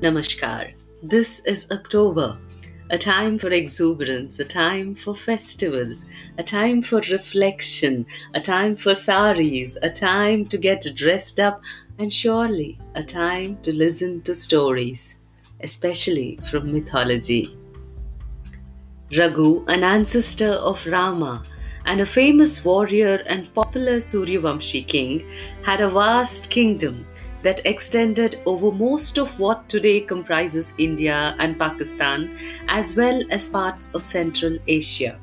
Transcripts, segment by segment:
Namaskar. This is October, a time for exuberance, a time for festivals, a time for reflection, a time for saris, a time to get dressed up, and surely a time to listen to stories, especially from mythology. Raghu, an ancestor of Rama and a famous warrior and popular Suryavamshi king, had a vast kingdom that extended over most of what today comprises India and Pakistan, as well as parts of Central Asia.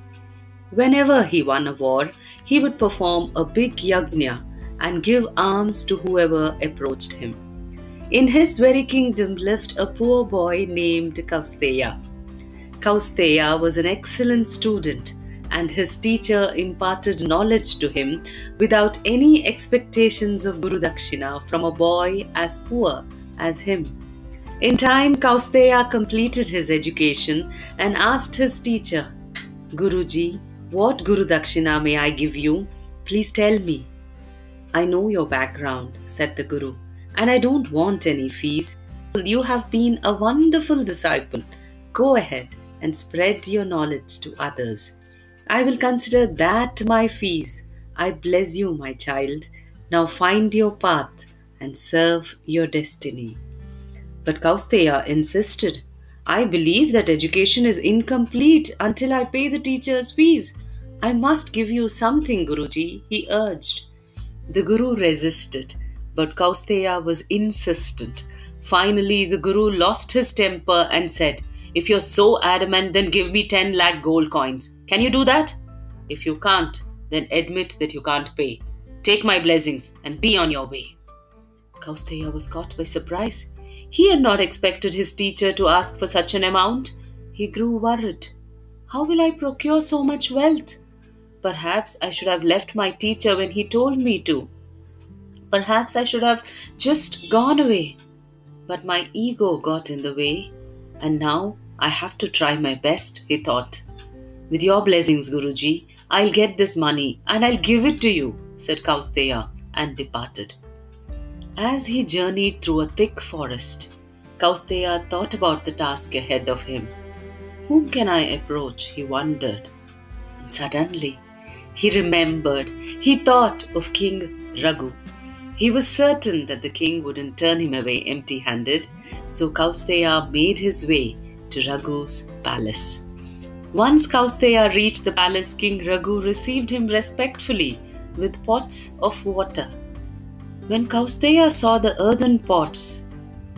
Whenever he won a war, he would perform a big yajna and give alms to whoever approached him. In his very kingdom lived a poor boy named Kausteya. Kausteya was an excellent student and his teacher imparted knowledge to him without any expectations of Guru Dakshina from a boy as poor as him. In time, Kausteya completed his education and asked his teacher, Guruji, what Guru Dakshina may I give you? Please tell me. I know your background, said the Guru, and I don't want any fees. You have been a wonderful disciple. Go ahead and spread your knowledge to others. I will consider that my fees. I bless you, my child. Now find your path and serve your destiny. But Kausteya insisted. I believe that education is incomplete until I pay the teacher's fees. I must give you something, Guruji, he urged. The Guru resisted, but Kausteya was insistent. Finally, the Guru lost his temper and said, If you're so adamant, then give me 10 lakh gold coins. Can you do that? If you can't, then admit that you can't pay. Take my blessings and be on your way. Kausteya was caught by surprise. He had not expected his teacher to ask for such an amount. He grew worried. How will I procure so much wealth? Perhaps I should have left my teacher when he told me to. Perhaps I should have just gone away. But my ego got in the way, and now I have to try my best, he thought. With your blessings, Guruji, I'll get this money and I'll give it to you, said Kausteya and departed. As he journeyed through a thick forest, Kausteya thought about the task ahead of him. Whom can I approach? he wondered. And suddenly, he remembered, he thought of King Raghu. He was certain that the king wouldn't turn him away empty handed, so Kausteya made his way to Raghu's palace. Once Kausteya reached the palace, King Raghu received him respectfully with pots of water. When Kausteya saw the earthen pots,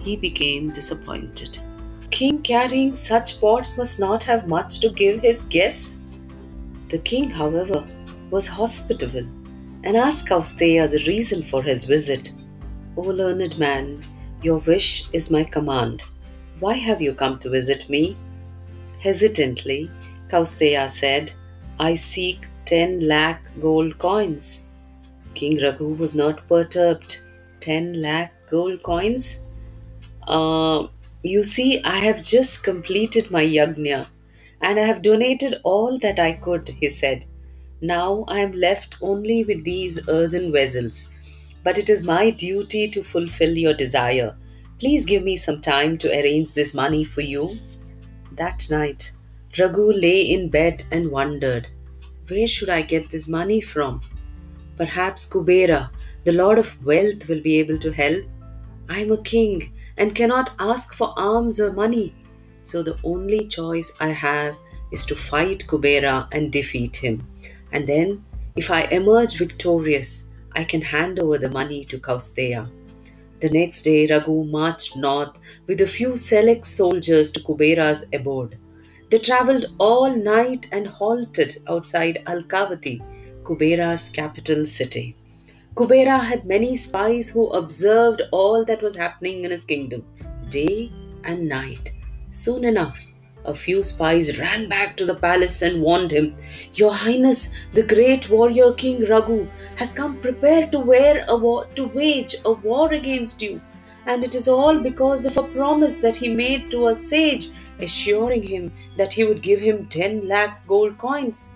he became disappointed. King carrying such pots must not have much to give his guests. The king, however, was hospitable and asked Kausteya the reason for his visit. O learned man, your wish is my command. Why have you come to visit me? Hesitantly, Kausteya said, I seek 10 lakh gold coins. King Raghu was not perturbed. 10 lakh gold coins? Uh, you see, I have just completed my yajna and I have donated all that I could, he said. Now I am left only with these earthen vessels. But it is my duty to fulfill your desire. Please give me some time to arrange this money for you. That night, Raghu lay in bed and wondered, Where should I get this money from? Perhaps Kubera, the Lord of Wealth, will be able to help. I am a king and cannot ask for alms or money, so the only choice I have is to fight Kubera and defeat him. And then, if I emerge victorious, I can hand over the money to Kausteya. The next day, Raghu marched north with a few select soldiers to Kubera's abode. They travelled all night and halted outside Alkavati, Kubera's capital city. Kubera had many spies who observed all that was happening in his kingdom, day and night. Soon enough, a few spies ran back to the palace and warned him, Your Highness, the great warrior King Raghu has come prepared to, war, to wage a war against you, and it is all because of a promise that he made to a sage assuring him that he would give him 10 lakh gold coins.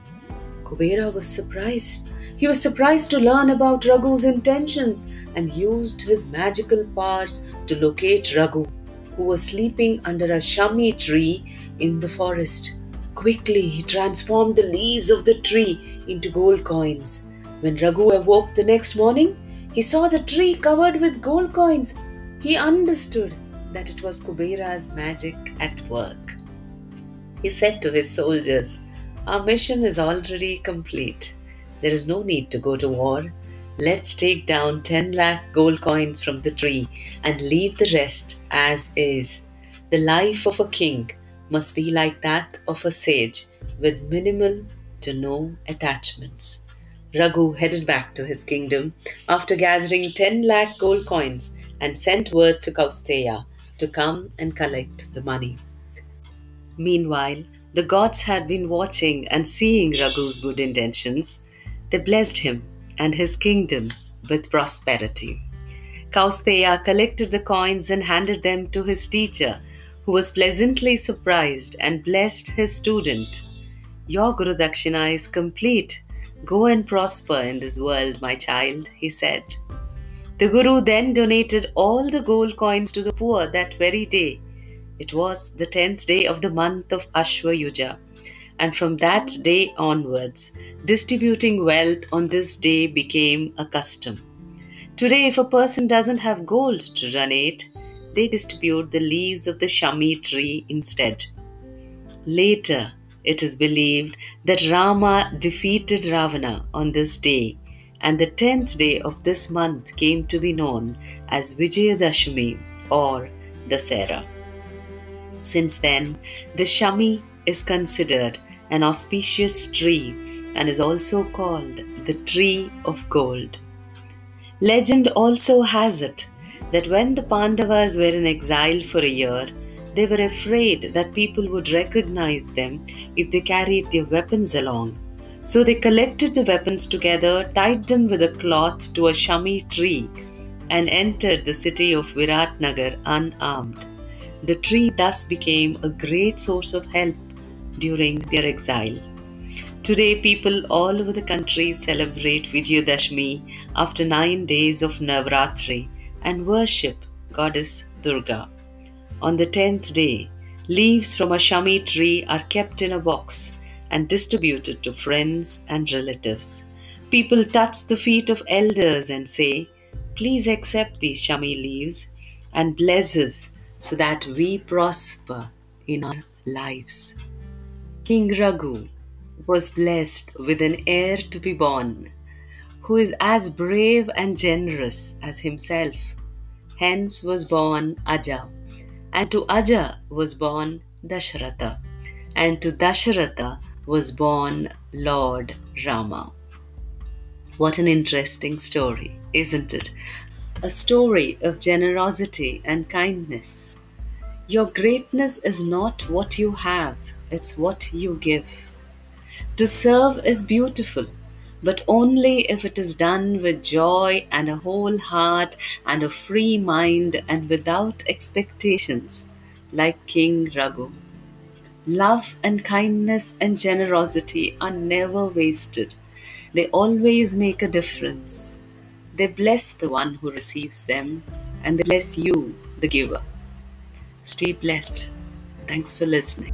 Kubera was surprised. He was surprised to learn about Raghu's intentions and used his magical powers to locate Raghu. Who was sleeping under a shami tree in the forest. Quickly, he transformed the leaves of the tree into gold coins. When Raghu awoke the next morning, he saw the tree covered with gold coins. He understood that it was Kubera's magic at work. He said to his soldiers, Our mission is already complete. There is no need to go to war. Let's take down 10 lakh gold coins from the tree and leave the rest as is. The life of a king must be like that of a sage with minimal to no attachments. Raghu headed back to his kingdom after gathering 10 lakh gold coins and sent word to Kausteya to come and collect the money. Meanwhile, the gods had been watching and seeing Raghu's good intentions. They blessed him and his kingdom with prosperity. Kausteya collected the coins and handed them to his teacher, who was pleasantly surprised and blessed his student. Your Guru Dakshina is complete. Go and prosper in this world, my child, he said. The Guru then donated all the gold coins to the poor that very day. It was the tenth day of the month of Ashwayuja, and from that day onwards, distributing wealth on this day became a custom. Today, if a person doesn't have gold to donate, they distribute the leaves of the shami tree instead. Later, it is believed that Rama defeated Ravana on this day, and the tenth day of this month came to be known as Vijayadashami or Dasera. Since then, the Shami is considered an auspicious tree and is also called the tree of gold. Legend also has it that when the Pandavas were in exile for a year, they were afraid that people would recognize them if they carried their weapons along. So they collected the weapons together, tied them with a cloth to a shami tree, and entered the city of Viratnagar unarmed. The tree thus became a great source of help during their exile. Today, people all over the country celebrate Vijayadashmi after nine days of Navratri and worship Goddess Durga. On the tenth day, leaves from a shami tree are kept in a box and distributed to friends and relatives. People touch the feet of elders and say, Please accept these shami leaves and bless us so that we prosper in our lives. King Raghu was blessed with an heir to be born who is as brave and generous as himself. Hence was born Aja and to Aja was born Dasharatha, and to Dasharatha was born Lord Rama. What an interesting story, isn't it? A story of generosity and kindness. Your greatness is not what you have, it's what you give. To serve is beautiful, but only if it is done with joy and a whole heart and a free mind and without expectations, like King Raghu. Love and kindness and generosity are never wasted. They always make a difference. They bless the one who receives them and they bless you, the giver. Stay blessed. Thanks for listening.